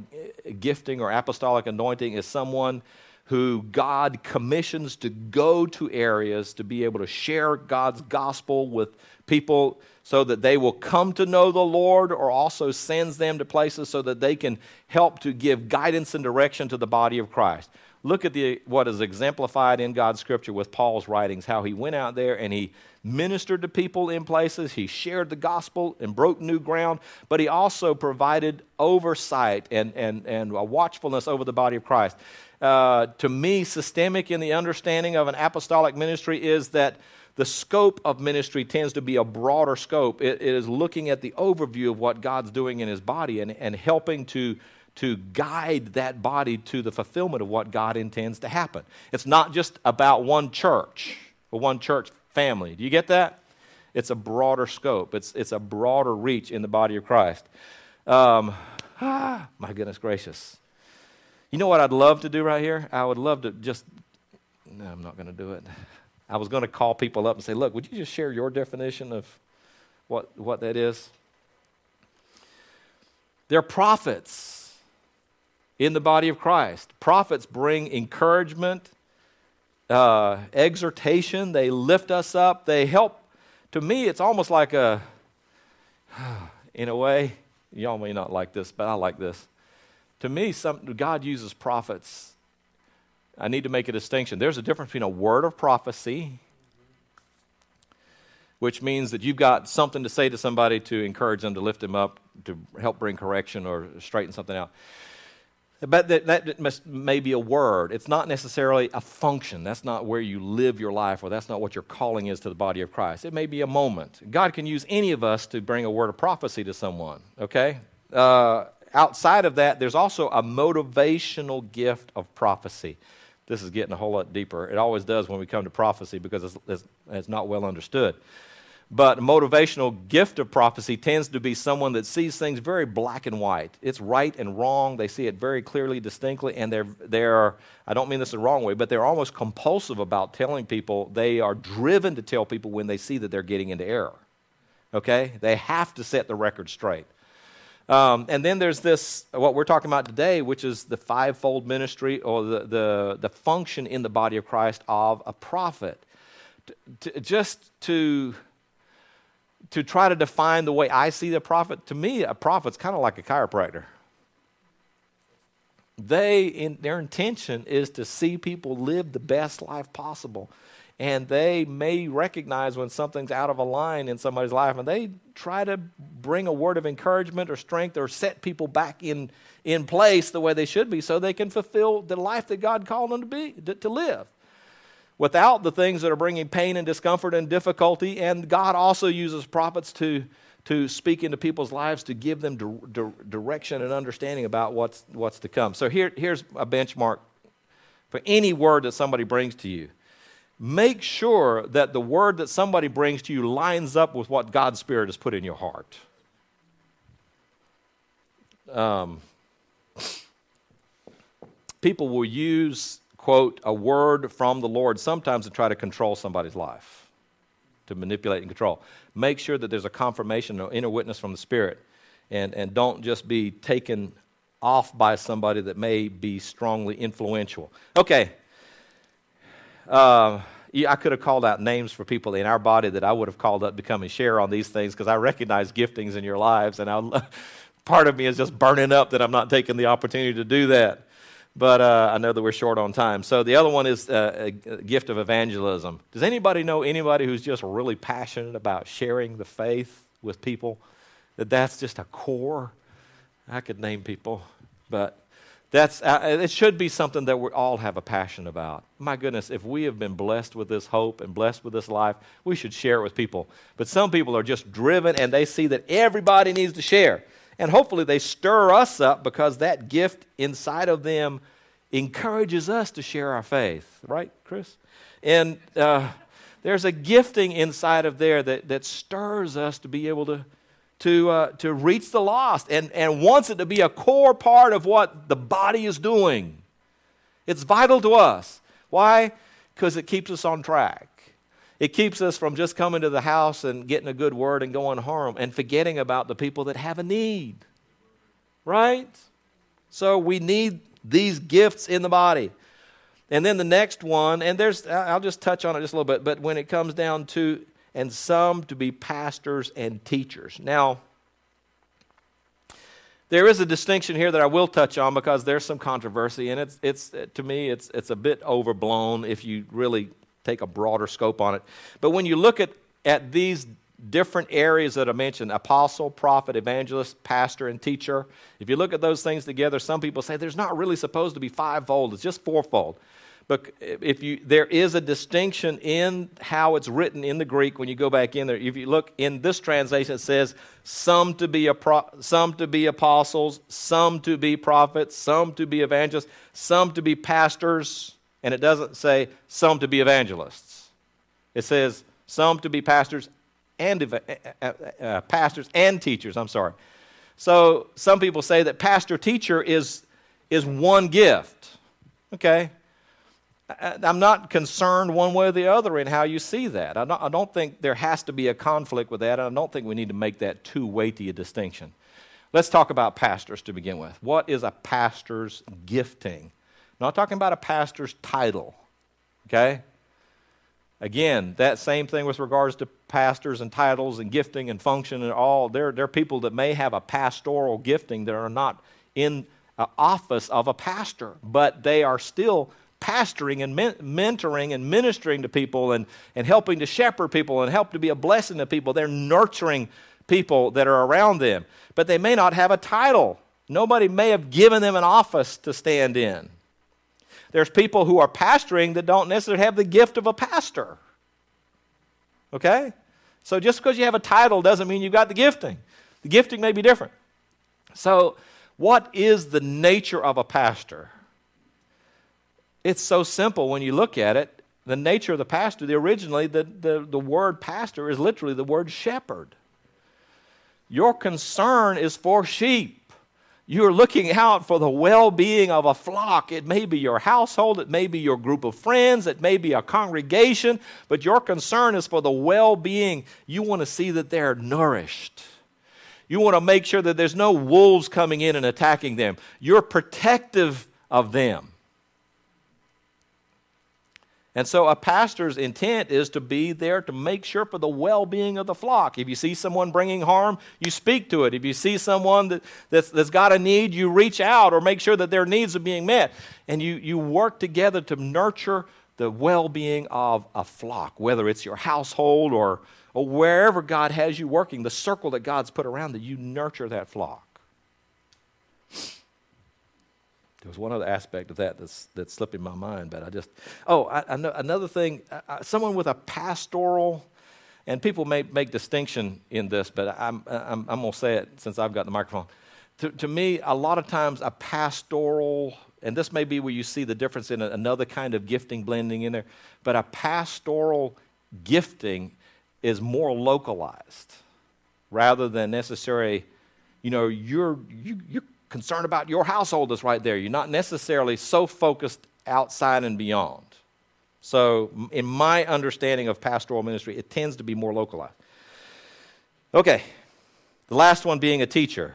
gifting or apostolic anointing is someone who God commissions to go to areas to be able to share God's gospel with people so that they will come to know the Lord, or also sends them to places so that they can help to give guidance and direction to the body of Christ. Look at the, what is exemplified in God's scripture with Paul's writings, how he went out there and he ministered to people in places, he shared the gospel and broke new ground, but he also provided oversight and, and, and a watchfulness over the body of Christ. Uh, to me, systemic in the understanding of an apostolic ministry is that the scope of ministry tends to be a broader scope. it, it is looking at the overview of what God's doing in his body and, and helping to, to guide that body to the fulfillment of what God intends to happen. It's not just about one church or one church family. Do you get that? It's a broader scope, it's, it's a broader reach in the body of Christ. Um, ah, my goodness gracious. You know what I'd love to do right here? I would love to just, no, I'm not going to do it. I was going to call people up and say, look, would you just share your definition of what, what that is? They're prophets in the body of Christ. Prophets bring encouragement, uh, exhortation, they lift us up, they help. To me, it's almost like a, *sighs* in a way, y'all may not like this, but I like this. To me, some, God uses prophets I need to make a distinction. There's a difference between a word of prophecy, which means that you've got something to say to somebody to encourage them, to lift them up, to help bring correction or straighten something out. But that, that must, may be a word. It's not necessarily a function. That's not where you live your life, or that's not what your calling is to the body of Christ. It may be a moment. God can use any of us to bring a word of prophecy to someone, okay? Uh, outside of that, there's also a motivational gift of prophecy. This is getting a whole lot deeper. It always does when we come to prophecy because it's, it's, it's not well understood. But a motivational gift of prophecy tends to be someone that sees things very black and white. It's right and wrong. They see it very clearly, distinctly, and they're, they're I don't mean this the wrong way, but they're almost compulsive about telling people. They are driven to tell people when they see that they're getting into error. Okay? They have to set the record straight. Um, and then there's this, what we're talking about today, which is the fivefold ministry or the, the, the function in the body of Christ of a prophet. T- t- just to to try to define the way I see the prophet, to me, a prophet's kind of like a chiropractor. They, in their intention is to see people live the best life possible. And they may recognize when something's out of a line in somebody's life, and they try to bring a word of encouragement or strength or set people back in, in place the way they should be so they can fulfill the life that God called them to, be, to, to live without the things that are bringing pain and discomfort and difficulty. And God also uses prophets to, to speak into people's lives to give them di- di- direction and understanding about what's, what's to come. So here, here's a benchmark for any word that somebody brings to you. Make sure that the word that somebody brings to you lines up with what God's Spirit has put in your heart. Um, *laughs* people will use quote, a word from the Lord sometimes to try to control somebody's life, to manipulate and control. Make sure that there's a confirmation or inner witness from the Spirit, and, and don't just be taken off by somebody that may be strongly influential. Okay. Uh, I could have called out names for people in our body that I would have called up to come and share on these things because I recognize giftings in your lives, and I, *laughs* part of me is just burning up that I'm not taking the opportunity to do that but uh, I know that we're short on time. So the other one is uh, a gift of evangelism. Does anybody know anybody who's just really passionate about sharing the faith with people? That that's just a core. I could name people, but that's uh, it should be something that we all have a passion about. My goodness, if we have been blessed with this hope and blessed with this life, we should share it with people. But some people are just driven and they see that everybody needs to share. And hopefully they stir us up because that gift inside of them encourages us to share our faith, right, Chris? And uh, there's a gifting inside of there that, that stirs us to be able to, to, uh, to reach the lost and, and wants it to be a core part of what the body is doing. It's vital to us. Why? Because it keeps us on track. It keeps us from just coming to the house and getting a good word and going home and forgetting about the people that have a need. Right? So we need these gifts in the body. And then the next one, and there's, I'll just touch on it just a little bit, but when it comes down to, and some to be pastors and teachers. Now, there is a distinction here that I will touch on because there's some controversy, and it's, it's to me, it's, it's a bit overblown if you really take a broader scope on it. But when you look at, at these different areas that I mentioned apostle, prophet, evangelist, pastor, and teacher. If you look at those things together, some people say there's not really supposed to be fivefold, it's just fourfold. But if you, there is a distinction in how it's written in the Greek when you go back in there. If you look in this translation, it says some to be pro, some to be apostles, some to be prophets, some to be evangelists, some to be pastors, and it doesn't say some to be evangelists. It says some to be pastors and uh, uh, pastors and teachers. I'm sorry. So some people say that pastor teacher is is one gift. Okay. I'm not concerned one way or the other in how you see that. I don't, I don't think there has to be a conflict with that. I don't think we need to make that too weighty a distinction. Let's talk about pastors to begin with. What is a pastor's gifting? Not talking about a pastor's title, okay? Again, that same thing with regards to pastors and titles and gifting and function and all. There, there are people that may have a pastoral gifting that are not in office of a pastor, but they are still pastoring and men- mentoring and ministering to people and, and helping to shepherd people and help to be a blessing to people. They're nurturing people that are around them, but they may not have a title. Nobody may have given them an office to stand in. There's people who are pastoring that don't necessarily have the gift of a pastor. Okay? So just because you have a title doesn't mean you've got the gifting. The gifting may be different. So, what is the nature of a pastor? It's so simple when you look at it. The nature of the pastor, the originally, the, the, the word pastor is literally the word shepherd. Your concern is for sheep. You're looking out for the well being of a flock. It may be your household, it may be your group of friends, it may be a congregation, but your concern is for the well being. You want to see that they're nourished. You want to make sure that there's no wolves coming in and attacking them. You're protective of them. And so a pastor's intent is to be there to make sure for the well being of the flock. If you see someone bringing harm, you speak to it. If you see someone that, that's, that's got a need, you reach out or make sure that their needs are being met. And you, you work together to nurture the well being of a flock, whether it's your household or, or wherever God has you working, the circle that God's put around that you nurture that flock. There was one other aspect of that that's, that's slipping my mind, but I just, oh, I, I know, another thing, I, someone with a pastoral, and people may make distinction in this, but I'm, I'm, I'm going to say it since I've got the microphone. To, to me, a lot of times a pastoral, and this may be where you see the difference in another kind of gifting blending in there, but a pastoral gifting is more localized rather than necessary, you know, you're, you, you're concerned about your household is right there. You're not necessarily so focused outside and beyond. So, in my understanding of pastoral ministry, it tends to be more localized. Okay, the last one being a teacher.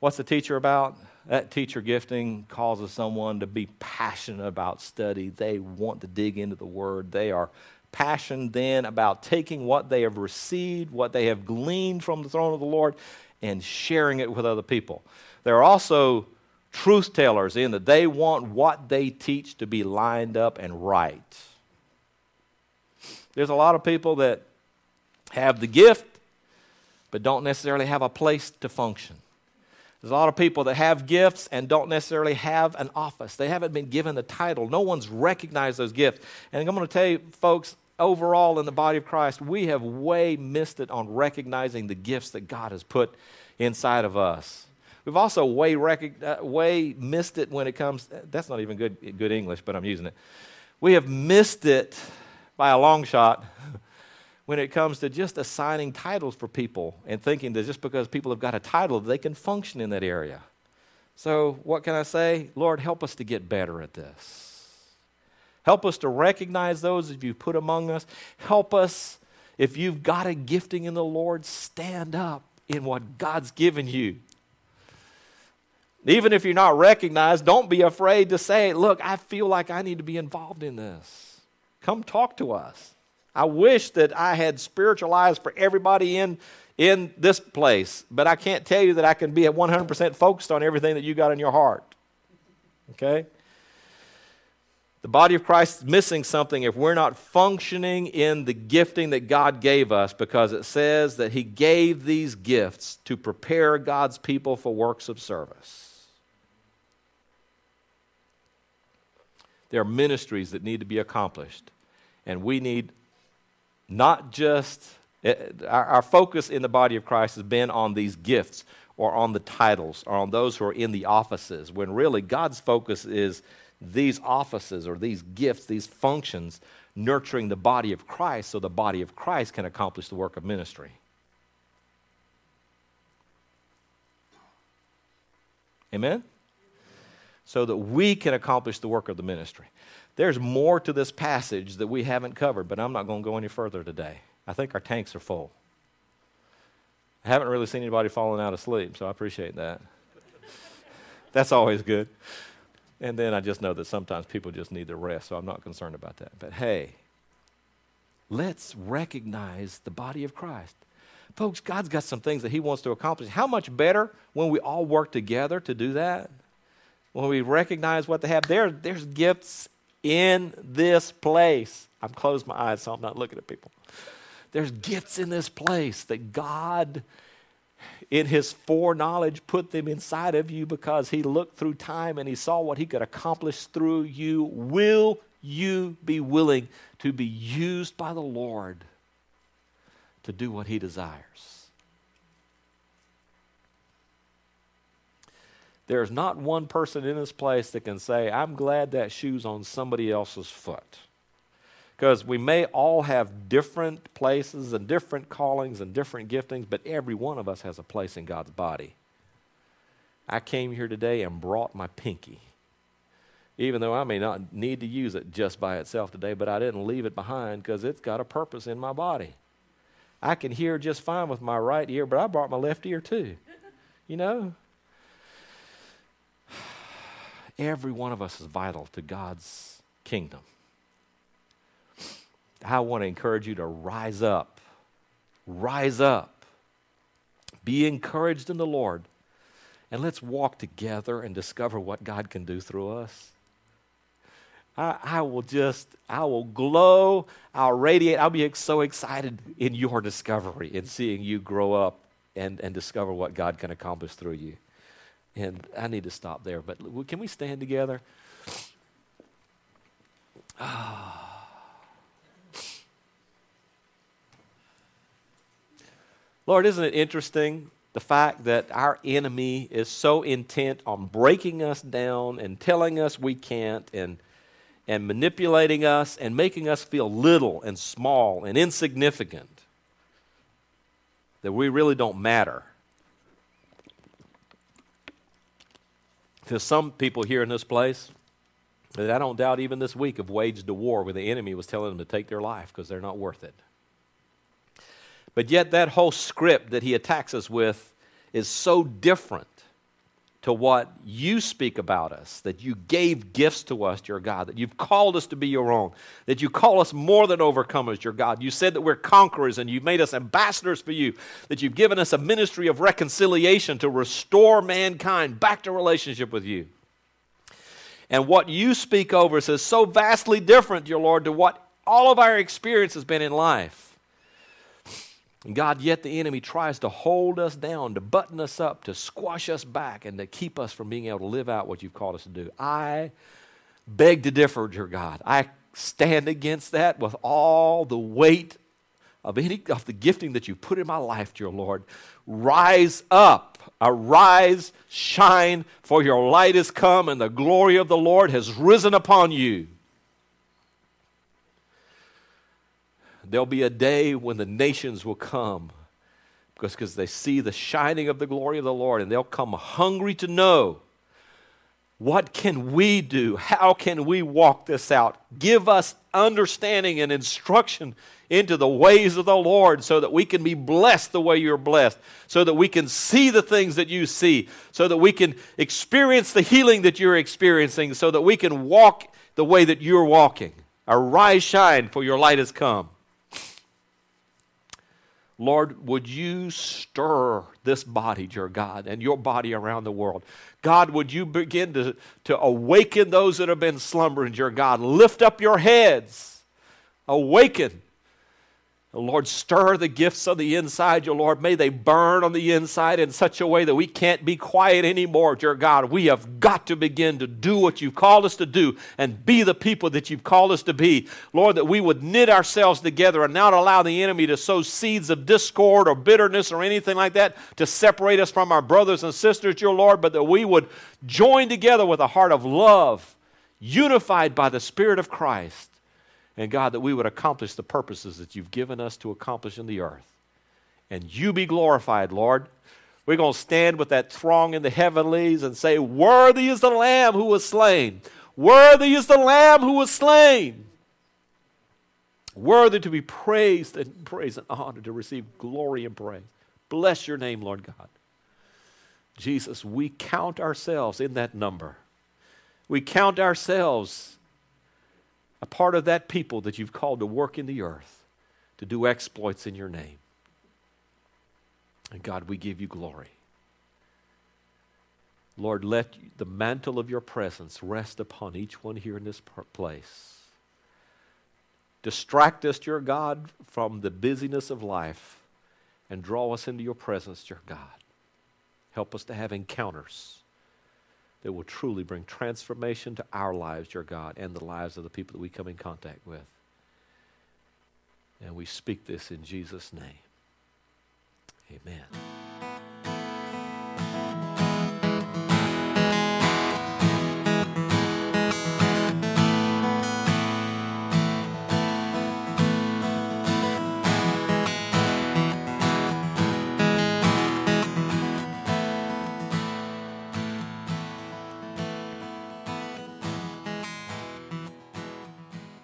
What's the teacher about? That teacher gifting causes someone to be passionate about study. They want to dig into the word. They are passionate then about taking what they have received, what they have gleaned from the throne of the Lord, and sharing it with other people. There are also truth tellers in that they want what they teach to be lined up and right. There's a lot of people that have the gift, but don't necessarily have a place to function. There's a lot of people that have gifts and don't necessarily have an office. They haven't been given the title. No one's recognized those gifts. And I'm going to tell you, folks, overall in the body of Christ, we have way missed it on recognizing the gifts that God has put inside of us. We've also way, rec- uh, way missed it when it comes, that's not even good, good English, but I'm using it. We have missed it by a long shot *laughs* when it comes to just assigning titles for people and thinking that just because people have got a title, they can function in that area. So, what can I say? Lord, help us to get better at this. Help us to recognize those that you've put among us. Help us, if you've got a gifting in the Lord, stand up in what God's given you. Even if you're not recognized, don't be afraid to say, Look, I feel like I need to be involved in this. Come talk to us. I wish that I had spiritual eyes for everybody in, in this place, but I can't tell you that I can be at 100% focused on everything that you got in your heart. Okay? The body of Christ is missing something if we're not functioning in the gifting that God gave us because it says that He gave these gifts to prepare God's people for works of service. There are ministries that need to be accomplished, and we need not just eh, our, our focus in the body of Christ has been on these gifts or on the titles or on those who are in the offices, when really God's focus is these offices or these gifts, these functions, nurturing the body of Christ so the body of Christ can accomplish the work of ministry. Amen? So that we can accomplish the work of the ministry. There's more to this passage that we haven't covered, but I'm not going to go any further today. I think our tanks are full. I haven't really seen anybody falling out of sleep, so I appreciate that. *laughs* That's always good. And then I just know that sometimes people just need their rest, so I'm not concerned about that. But hey, let's recognize the body of Christ. Folks, God's got some things that He wants to accomplish. How much better when we all work together to do that? When we recognize what they have. There, there's gifts in this place. I'm closed my eyes so I'm not looking at people. There's gifts in this place that God in his foreknowledge, put them inside of you because he looked through time and he saw what he could accomplish through you. Will you be willing to be used by the Lord to do what he desires? There's not one person in this place that can say, I'm glad that shoe's on somebody else's foot. Because we may all have different places and different callings and different giftings, but every one of us has a place in God's body. I came here today and brought my pinky. Even though I may not need to use it just by itself today, but I didn't leave it behind because it's got a purpose in my body. I can hear just fine with my right ear, but I brought my left ear too. You know? *sighs* Every one of us is vital to God's kingdom. I want to encourage you to rise up. Rise up. Be encouraged in the Lord. And let's walk together and discover what God can do through us. I, I, will just, I will glow, I'll radiate, I'll be so excited in your discovery in seeing you grow up and, and discover what God can accomplish through you. And I need to stop there, but can we stand together? Ah. Lord, isn't it interesting the fact that our enemy is so intent on breaking us down and telling us we can't and, and manipulating us and making us feel little and small and insignificant that we really don't matter? There's some people here in this place that I don't doubt even this week have waged a war where the enemy was telling them to take their life because they're not worth it. But yet, that whole script that he attacks us with is so different to what you speak about us, that you gave gifts to us, your God, that you've called us to be your own, that you call us more than overcomers, your God. You said that we're conquerors and you've made us ambassadors for you, that you've given us a ministry of reconciliation to restore mankind back to relationship with you. And what you speak over us is so vastly different, dear Lord, to what all of our experience has been in life. And God, yet the enemy tries to hold us down, to button us up, to squash us back, and to keep us from being able to live out what you've called us to do. I beg to differ, dear God. I stand against that with all the weight of any of the gifting that you put in my life, dear Lord. Rise up, arise, shine, for your light has come, and the glory of the Lord has risen upon you. There'll be a day when the nations will come because because they see the shining of the glory of the Lord and they'll come hungry to know what can we do? How can we walk this out? Give us understanding and instruction into the ways of the Lord so that we can be blessed the way you're blessed, so that we can see the things that you see, so that we can experience the healing that you're experiencing, so that we can walk the way that you're walking. Arise, shine, for your light has come. Lord, would you stir this body, dear God, and your body around the world? God, would you begin to, to awaken those that have been slumbering, dear God? Lift up your heads. Awaken Lord, stir the gifts on the inside, your Lord. May they burn on the inside in such a way that we can't be quiet anymore, dear God. We have got to begin to do what you've called us to do and be the people that you've called us to be. Lord, that we would knit ourselves together and not allow the enemy to sow seeds of discord or bitterness or anything like that to separate us from our brothers and sisters, your Lord, but that we would join together with a heart of love, unified by the Spirit of Christ and God, that we would accomplish the purposes that you've given us to accomplish in the earth. And you be glorified, Lord. We're going to stand with that throng in the heavenlies and say, Worthy is the Lamb who was slain. Worthy is the Lamb who was slain. Worthy to be praised and praised and honored to receive glory and praise. Bless your name, Lord God. Jesus, we count ourselves in that number. We count ourselves a part of that people that you've called to work in the earth, to do exploits in your name. And God, we give you glory. Lord, let the mantle of your presence rest upon each one here in this place. Distract us, dear God, from the busyness of life and draw us into your presence, dear God. Help us to have encounters that will truly bring transformation to our lives, dear God, and the lives of the people that we come in contact with. And we speak this in Jesus' name. Amen.